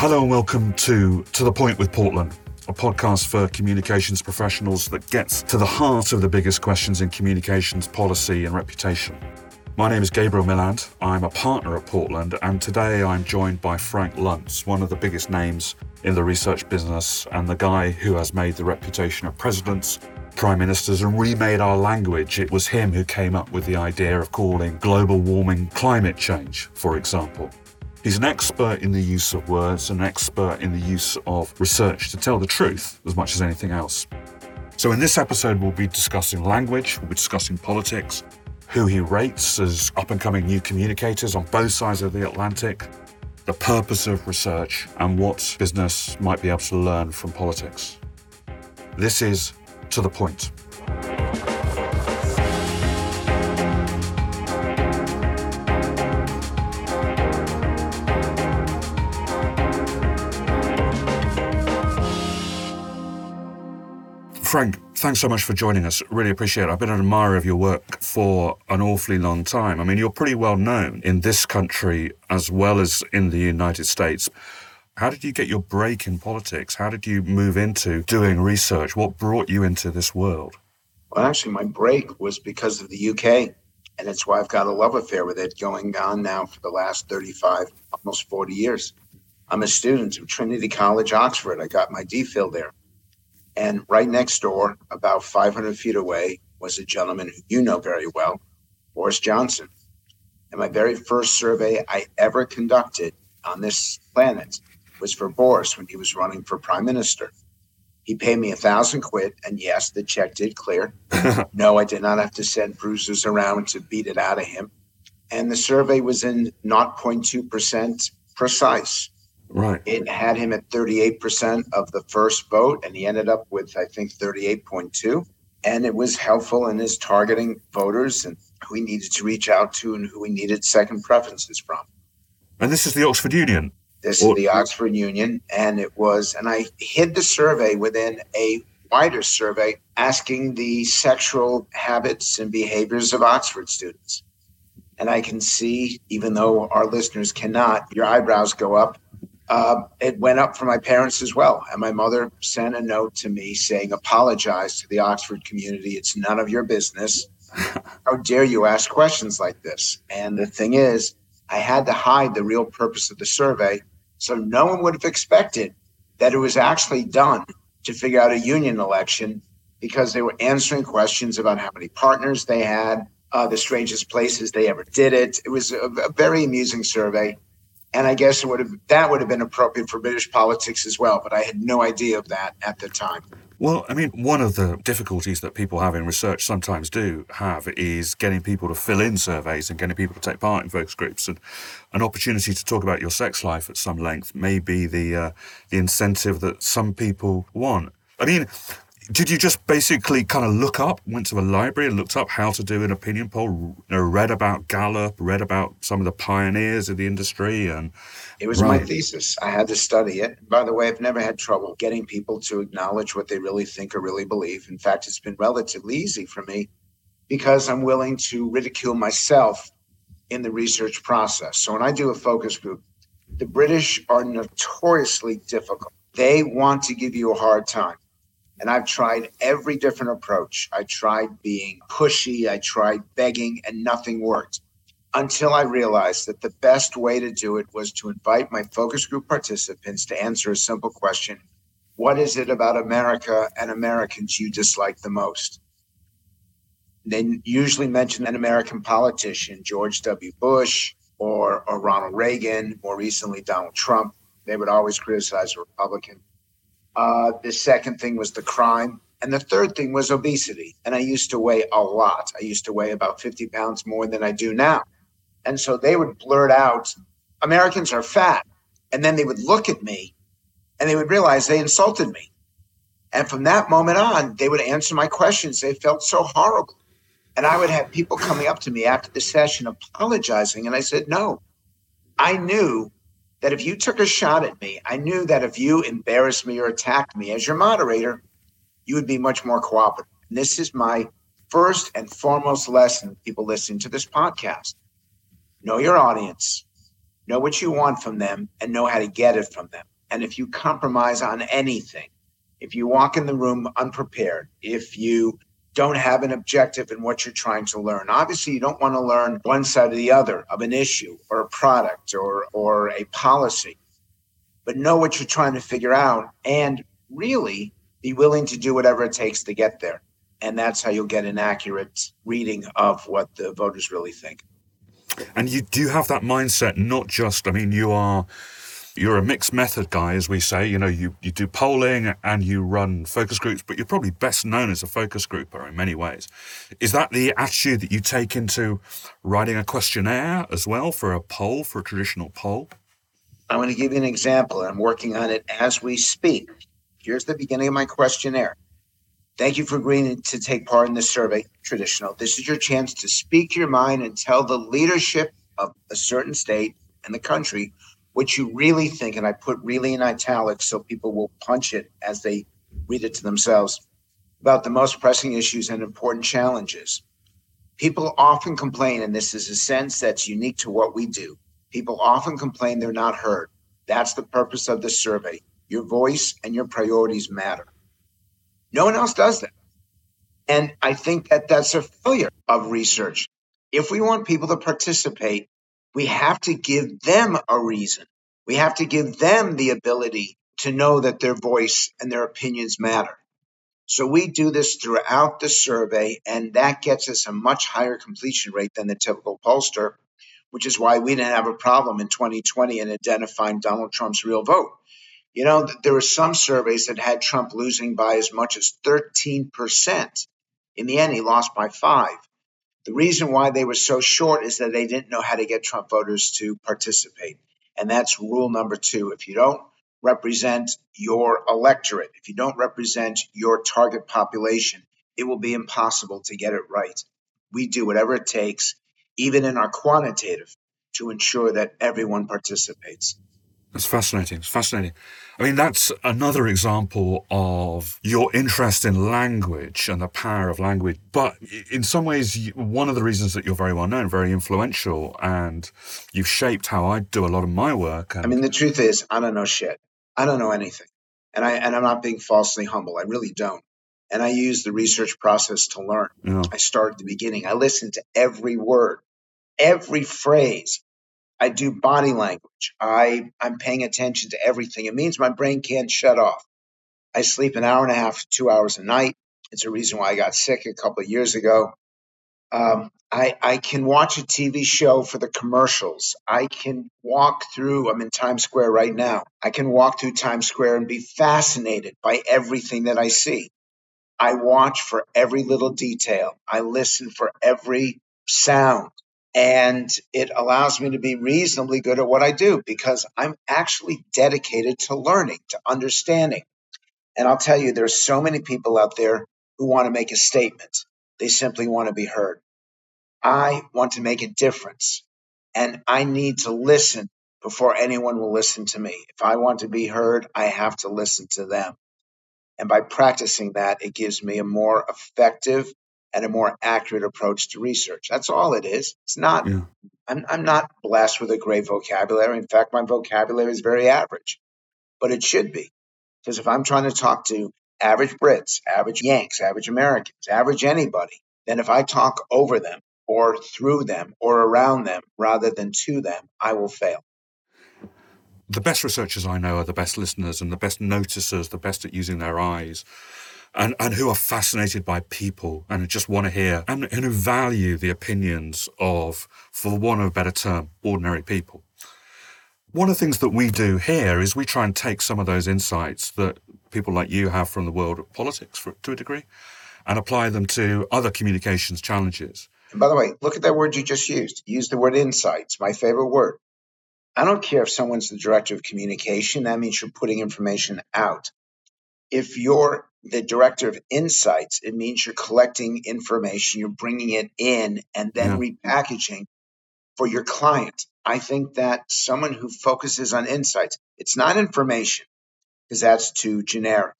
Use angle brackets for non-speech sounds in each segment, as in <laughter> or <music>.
Hello and welcome to To the Point with Portland, a podcast for communications professionals that gets to the heart of the biggest questions in communications policy and reputation. My name is Gabriel Milland. I'm a partner at Portland, and today I'm joined by Frank Luntz, one of the biggest names in the research business and the guy who has made the reputation of presidents, prime ministers, and remade our language. It was him who came up with the idea of calling global warming climate change, for example. He's an expert in the use of words, an expert in the use of research to tell the truth as much as anything else. So, in this episode, we'll be discussing language, we'll be discussing politics, who he rates as up and coming new communicators on both sides of the Atlantic, the purpose of research, and what business might be able to learn from politics. This is To the Point. Frank, thanks so much for joining us. Really appreciate it. I've been an admirer of your work for an awfully long time. I mean, you're pretty well known in this country as well as in the United States. How did you get your break in politics? How did you move into doing research? What brought you into this world? Well, actually, my break was because of the UK. And it's why I've got a love affair with it going on now for the last 35, almost 40 years. I'm a student of Trinity College, Oxford. I got my DPhil there. And right next door, about 500 feet away, was a gentleman who you know very well, Boris Johnson. And my very first survey I ever conducted on this planet was for Boris when he was running for prime minister. He paid me a thousand quid, and yes, the check did clear. <laughs> no, I did not have to send bruisers around to beat it out of him. And the survey was in 0.2% precise. Right. It had him at 38% of the first vote, and he ended up with, I think, 38.2. And it was helpful in his targeting voters and who he needed to reach out to and who he needed second preferences from. And this is the Oxford Union. This or- is the Oxford Union. And it was, and I hid the survey within a wider survey asking the sexual habits and behaviors of Oxford students. And I can see, even though our listeners cannot, your eyebrows go up uh, it went up for my parents as well. And my mother sent a note to me saying, apologize to the Oxford community. It's none of your business. <laughs> How dare you ask questions like this? And the thing is, I had to hide the real purpose of the survey. So no one would have expected that it was actually done to figure out a union election because they were answering questions about how many partners they had, uh, the strangest places they ever did it. It was a, a very amusing survey and I guess it would have that would have been appropriate for British politics as well, but I had no idea of that at the time. Well, I mean, one of the difficulties that people have in research sometimes do have is getting people to fill in surveys and getting people to take part in focus groups. And an opportunity to talk about your sex life at some length may be the uh, the incentive that some people want. I mean, did you just basically kind of look up, went to a library and looked up how to do an opinion poll, you know, read about Gallup, read about some of the pioneers of the industry? And it was right. my thesis. I had to study it. By the way, I've never had trouble getting people to acknowledge what they really think or really believe. In fact, it's been relatively easy for me because I'm willing to ridicule myself in the research process. So when I do a focus group, the British are notoriously difficult. They want to give you a hard time. And I've tried every different approach. I tried being pushy, I tried begging, and nothing worked until I realized that the best way to do it was to invite my focus group participants to answer a simple question What is it about America and Americans you dislike the most? They usually mention an American politician, George W. Bush or, or Ronald Reagan, more recently, Donald Trump. They would always criticize a Republican. Uh, the second thing was the crime. And the third thing was obesity. And I used to weigh a lot. I used to weigh about 50 pounds more than I do now. And so they would blurt out, Americans are fat. And then they would look at me and they would realize they insulted me. And from that moment on, they would answer my questions. They felt so horrible. And I would have people coming up to me after the session apologizing. And I said, no, I knew that if you took a shot at me, I knew that if you embarrassed me or attacked me as your moderator, you would be much more cooperative. And this is my first and foremost lesson people listening to this podcast. Know your audience, know what you want from them, and know how to get it from them. And if you compromise on anything, if you walk in the room unprepared, if you don't have an objective in what you're trying to learn. Obviously, you don't want to learn one side or the other of an issue or a product or, or a policy, but know what you're trying to figure out and really be willing to do whatever it takes to get there. And that's how you'll get an accurate reading of what the voters really think. And you do have that mindset, not just, I mean, you are you're a mixed method guy, as we say. You know, you, you do polling and you run focus groups, but you're probably best known as a focus grouper in many ways. Is that the attitude that you take into writing a questionnaire as well for a poll, for a traditional poll? I'm going to give you an example. I'm working on it as we speak. Here's the beginning of my questionnaire. Thank you for agreeing to take part in this survey, traditional. This is your chance to speak your mind and tell the leadership of a certain state and the country what you really think, and I put really in italics so people will punch it as they read it to themselves, about the most pressing issues and important challenges. People often complain, and this is a sense that's unique to what we do. People often complain they're not heard. That's the purpose of the survey. Your voice and your priorities matter. No one else does that. And I think that that's a failure of research. If we want people to participate, we have to give them a reason. We have to give them the ability to know that their voice and their opinions matter. So we do this throughout the survey, and that gets us a much higher completion rate than the typical pollster, which is why we didn't have a problem in 2020 in identifying Donald Trump's real vote. You know, there were some surveys that had Trump losing by as much as 13%. In the end, he lost by five. The reason why they were so short is that they didn't know how to get Trump voters to participate. And that's rule number two. If you don't represent your electorate, if you don't represent your target population, it will be impossible to get it right. We do whatever it takes, even in our quantitative, to ensure that everyone participates. That's fascinating. It's fascinating. I mean, that's another example of your interest in language and the power of language. But in some ways, one of the reasons that you're very well known, very influential, and you've shaped how I do a lot of my work. And- I mean, the truth is, I don't know shit. I don't know anything. And I and I'm not being falsely humble. I really don't. And I use the research process to learn. Yeah. I start at the beginning. I listen to every word, every phrase. I do body language. I, I'm paying attention to everything. It means my brain can't shut off. I sleep an hour and a half, two hours a night. It's a reason why I got sick a couple of years ago. Um, I, I can watch a TV show for the commercials. I can walk through, I'm in Times Square right now. I can walk through Times Square and be fascinated by everything that I see. I watch for every little detail. I listen for every sound and it allows me to be reasonably good at what I do because I'm actually dedicated to learning, to understanding. And I'll tell you, there's so many people out there who want to make a statement. They simply want to be heard. I want to make a difference and I need to listen before anyone will listen to me. If I want to be heard, I have to listen to them. And by practicing that, it gives me a more effective and a more accurate approach to research. That's all it is. It's not, yeah. I'm, I'm not blessed with a great vocabulary. In fact, my vocabulary is very average, but it should be. Because if I'm trying to talk to average Brits, average Yanks, average Americans, average anybody, then if I talk over them or through them or around them rather than to them, I will fail. The best researchers I know are the best listeners and the best noticers, the best at using their eyes and, and who are fascinated by people and just want to hear and, and who value the opinions of, for want of a better term, ordinary people. One of the things that we do here is we try and take some of those insights that people like you have from the world of politics for, to a degree and apply them to other communications challenges. And by the way, look at that word you just used. Use the word insights, my favorite word. I don't care if someone's the director of communication, that means you're putting information out. If you're the director of insights, it means you're collecting information, you're bringing it in, and then yeah. repackaging for your client. I think that someone who focuses on insights, it's not information because that's too generic.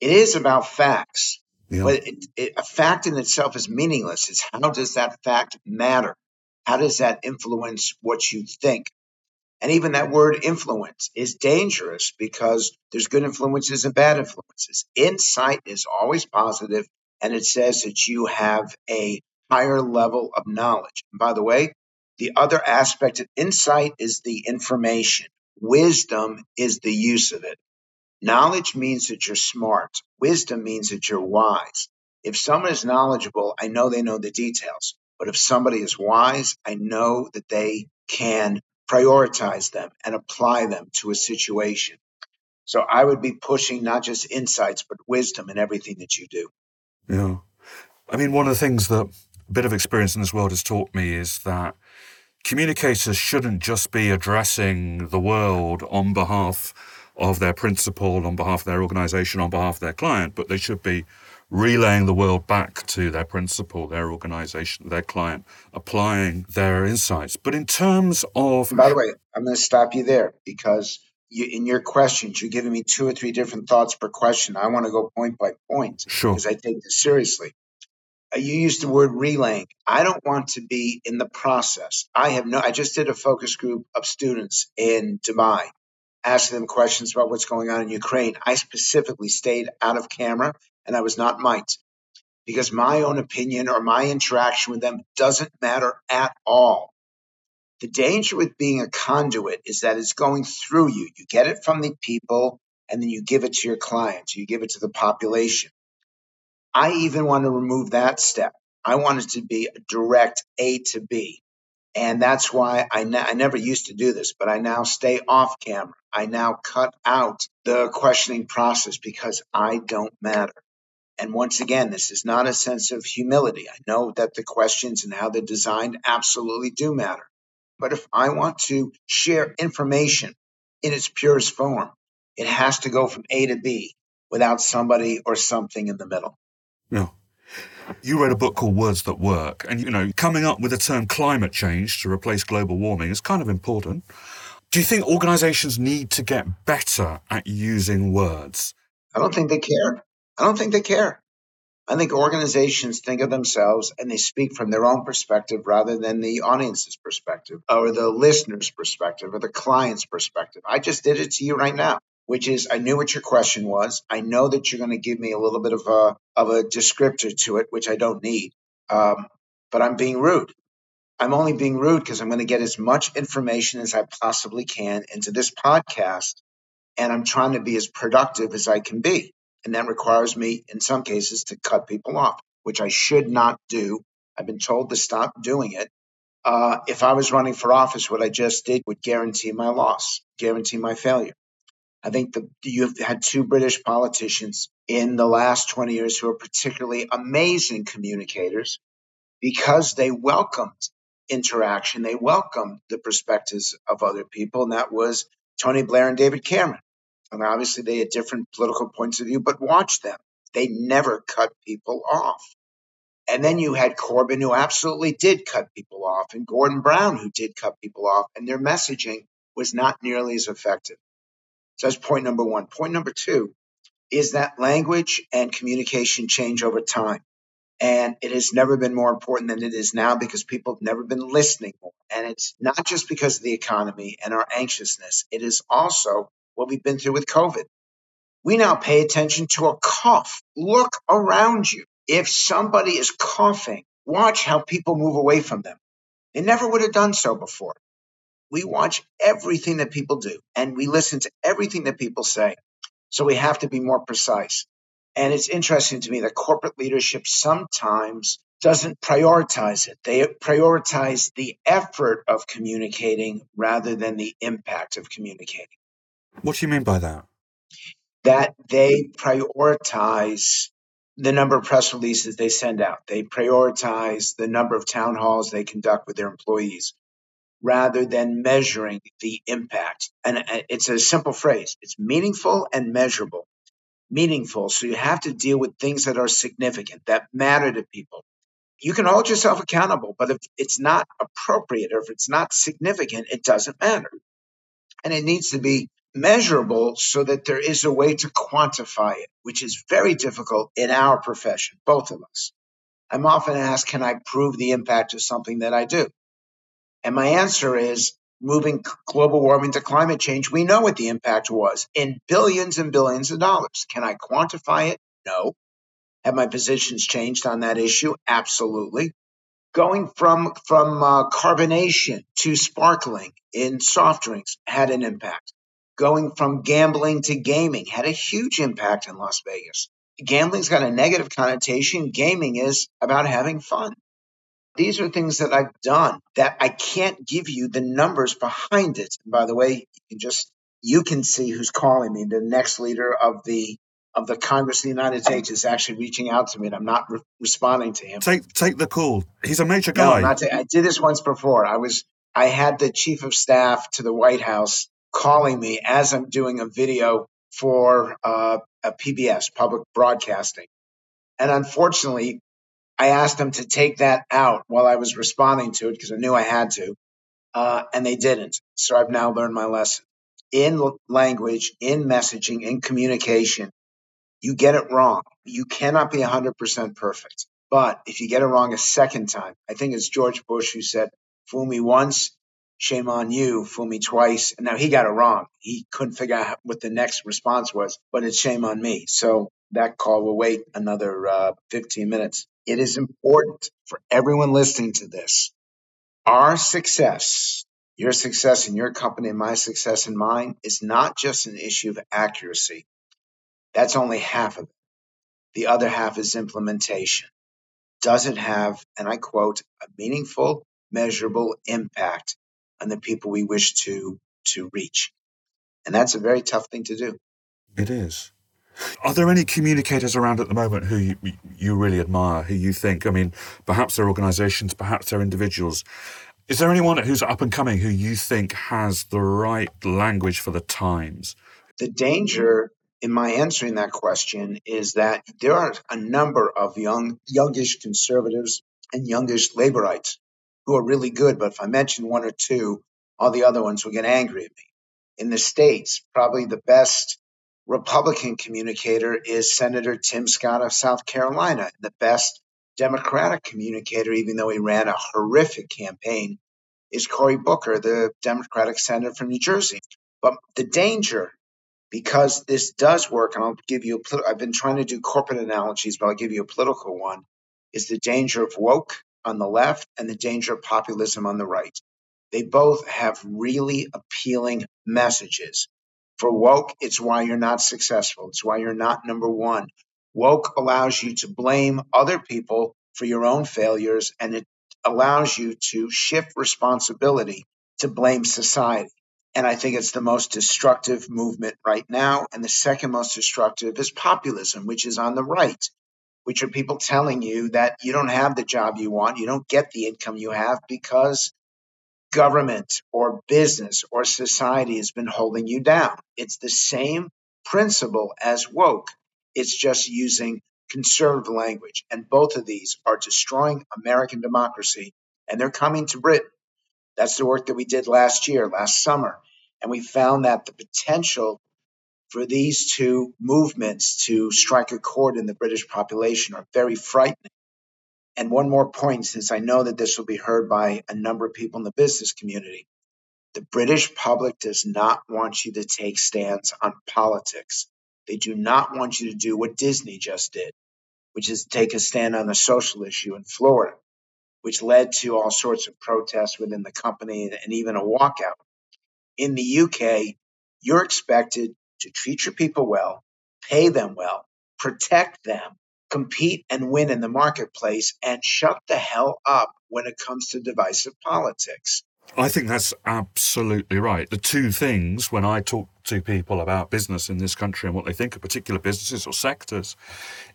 It is about facts, yeah. but it, it, a fact in itself is meaningless. It's how does that fact matter? How does that influence what you think? And even that word influence is dangerous because there's good influences and bad influences. Insight is always positive, and it says that you have a higher level of knowledge. And by the way, the other aspect of insight is the information. Wisdom is the use of it. Knowledge means that you're smart. Wisdom means that you're wise. If someone is knowledgeable, I know they know the details. But if somebody is wise, I know that they can prioritize them and apply them to a situation. So I would be pushing not just insights, but wisdom in everything that you do. Yeah. I mean, one of the things that a bit of experience in this world has taught me is that communicators shouldn't just be addressing the world on behalf of their principal, on behalf of their organization, on behalf of their client, but they should be relaying the world back to their principal, their organization, their client, applying their insights. But in terms of. By the way, I'm going to stop you there because you, in your questions, you're giving me two or three different thoughts per question. I want to go point by point sure. because I take this seriously. Uh, you used the word relaying. I don't want to be in the process. I have no, I just did a focus group of students in Dubai asking them questions about what's going on in Ukraine. I specifically stayed out of camera and I was not mic'd because my own opinion or my interaction with them doesn't matter at all. The danger with being a conduit is that it's going through you. You get it from the people and then you give it to your clients, you give it to the population. I even want to remove that step. I want it to be a direct A to B. And that's why I never used to do this, but I now stay off camera. I now cut out the questioning process because I don't matter. And once again, this is not a sense of humility. I know that the questions and how they're designed absolutely do matter. But if I want to share information in its purest form, it has to go from A to B without somebody or something in the middle. Yeah. You read a book called Words That Work, and you know, coming up with the term climate change to replace global warming is kind of important. Do you think organizations need to get better at using words? I don't think they care. I don't think they care. I think organizations think of themselves and they speak from their own perspective rather than the audience's perspective or the listener's perspective or the client's perspective. I just did it to you right now which is I knew what your question was. I know that you're going to give me a little bit of a of a descriptor to it, which I don't need. Um, but I'm being rude. I'm only being rude because I'm going to get as much information as I possibly can into this podcast, and I'm trying to be as productive as I can be. And that requires me, in some cases, to cut people off, which I should not do. I've been told to stop doing it. Uh, if I was running for office, what I just did would guarantee my loss, guarantee my failure. I think the, you've had two British politicians in the last 20 years who are particularly amazing communicators because they welcomed interaction. They welcomed the perspectives of other people, and that was Tony Blair and David Cameron. And obviously, they had different political points of view, but watch them. They never cut people off. And then you had Corbyn, who absolutely did cut people off, and Gordon Brown, who did cut people off, and their messaging was not nearly as effective. So that's point number one. Point number two is that language and communication change over time. And it has never been more important than it is now because people have never been listening more. And it's not just because of the economy and our anxiousness, it is also what we've been through with COVID. We now pay attention to a cough. Look around you. If somebody is coughing, watch how people move away from them. They never would have done so before. We watch everything that people do and we listen to everything that people say. So we have to be more precise. And it's interesting to me that corporate leadership sometimes doesn't prioritize it. They prioritize the effort of communicating rather than the impact of communicating. What do you mean by that? That they prioritize the number of press releases they send out. They prioritize the number of town halls they conduct with their employees rather than measuring the impact. And uh, it's a simple phrase it's meaningful and measurable. Meaningful. So you have to deal with things that are significant, that matter to people. You can hold yourself accountable, but if it's not appropriate or if it's not significant, it doesn't matter. And it needs to be measurable so that there is a way to quantify it, which is very difficult in our profession, both of us. I'm often asked, can I prove the impact of something that I do? And my answer is moving global warming to climate change, we know what the impact was in billions and billions of dollars. Can I quantify it? No. Have my positions changed on that issue? Absolutely. Going from from uh, carbonation to sparkling in soft drinks had an impact. Going from gambling to gaming had a huge impact in Las Vegas. Gambling's got a negative connotation. Gaming is about having fun. These are things that I've done that I can't give you the numbers behind it. And by the way, you can just you can see who's calling me. The next leader of the of the Congress of the United States is actually reaching out to me, and I'm not re- responding to him. Take take the call. He's a major guy. No, not to, I did this once before. I was I had the chief of staff to the White House calling me as I'm doing a video for uh, a PBS, public broadcasting, and unfortunately, I asked them to take that out while I was responding to it because I knew I had to, uh, and they didn't. So I've now learned my lesson. In language, in messaging, in communication, you get it wrong. You cannot be 100% perfect. But if you get it wrong a second time, I think it's George Bush who said, fool me once, shame on you, fool me twice. And now he got it wrong. He couldn't figure out what the next response was, but it's shame on me. So that call will wait another uh, 15 minutes. It is important for everyone listening to this. Our success, your success in your company and my success in mine is not just an issue of accuracy. That's only half of it. The other half is implementation. Does it have, and I quote, a meaningful, measurable impact on the people we wish to to reach? And that's a very tough thing to do. It is. Are there any communicators around at the moment who you, you really admire, who you think, I mean, perhaps they're organizations, perhaps they're individuals. Is there anyone who's up and coming who you think has the right language for the times? The danger in my answering that question is that there are a number of young, youngish conservatives and youngish laborites who are really good. But if I mention one or two, all the other ones will get angry at me. In the States, probably the best Republican communicator is Senator Tim Scott of South Carolina. And the best Democratic communicator, even though he ran a horrific campaign, is Cory Booker, the Democratic senator from New Jersey. But the danger because this does work, and I'll give you a. I've been trying to do corporate analogies, but I'll give you a political one. Is the danger of woke on the left and the danger of populism on the right. They both have really appealing messages. For woke, it's why you're not successful. It's why you're not number one. Woke allows you to blame other people for your own failures, and it allows you to shift responsibility to blame society. And I think it's the most destructive movement right now. And the second most destructive is populism, which is on the right, which are people telling you that you don't have the job you want, you don't get the income you have because government or business or society has been holding you down. It's the same principle as woke, it's just using conservative language. And both of these are destroying American democracy, and they're coming to Britain. That's the work that we did last year, last summer. And we found that the potential for these two movements to strike a chord in the British population are very frightening. And one more point, since I know that this will be heard by a number of people in the business community. The British public does not want you to take stands on politics. They do not want you to do what Disney just did, which is take a stand on the social issue in Florida which led to all sorts of protests within the company and even a walkout. In the UK, you're expected to treat your people well, pay them well, protect them, compete and win in the marketplace, and shut the hell up when it comes to divisive politics. I think that's absolutely right. The two things when I talk to people about business in this country and what they think of particular businesses or sectors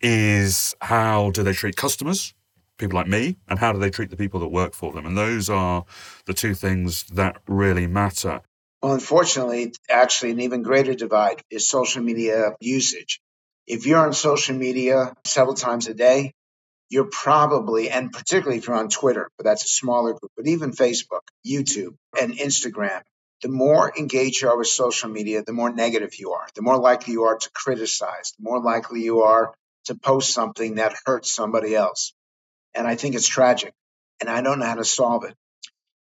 is how do they treat customers people like me and how do they treat the people that work for them and those are the two things that really matter well unfortunately actually an even greater divide is social media usage if you're on social media several times a day you're probably and particularly if you're on twitter but that's a smaller group but even facebook youtube and instagram the more engaged you are with social media the more negative you are the more likely you are to criticize the more likely you are to post something that hurts somebody else and I think it's tragic. And I don't know how to solve it.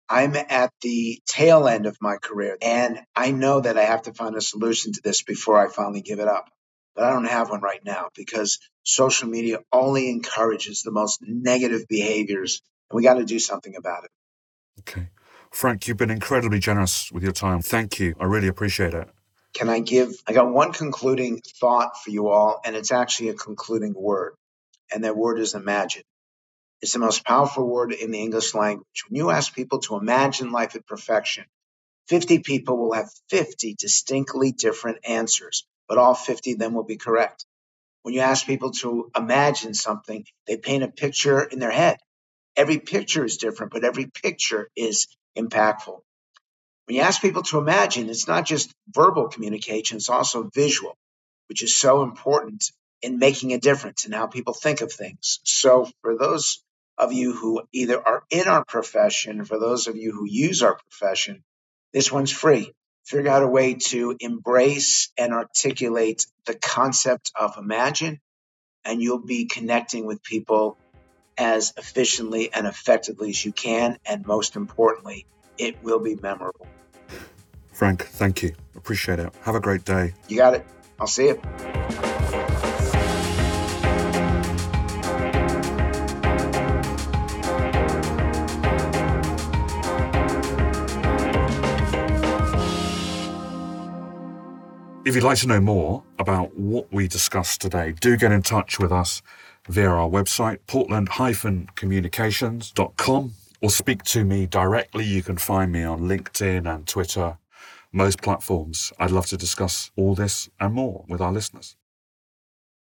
I'm at the tail end of my career, and I know that I have to find a solution to this before I finally give it up. But I don't have one right now because social media only encourages the most negative behaviors, and we got to do something about it. Okay. Frank, you've been incredibly generous with your time. Thank you. I really appreciate it. Can I give? I got one concluding thought for you all, and it's actually a concluding word, and that word is imagine. It's the most powerful word in the English language. When you ask people to imagine life at perfection, 50 people will have 50 distinctly different answers, but all 50 of them will be correct. When you ask people to imagine something, they paint a picture in their head. Every picture is different, but every picture is impactful. When you ask people to imagine, it's not just verbal communication, it's also visual, which is so important in making a difference in how people think of things. So, for those of you who either are in our profession, for those of you who use our profession, this one's free. Figure out a way to embrace and articulate the concept of imagine, and you'll be connecting with people as efficiently and effectively as you can. And most importantly, it will be memorable. Frank, thank you. Appreciate it. Have a great day. You got it. I'll see you. If you'd like to know more about what we discussed today, do get in touch with us via our website, portland-communications.com, or speak to me directly. You can find me on LinkedIn and Twitter, most platforms. I'd love to discuss all this and more with our listeners.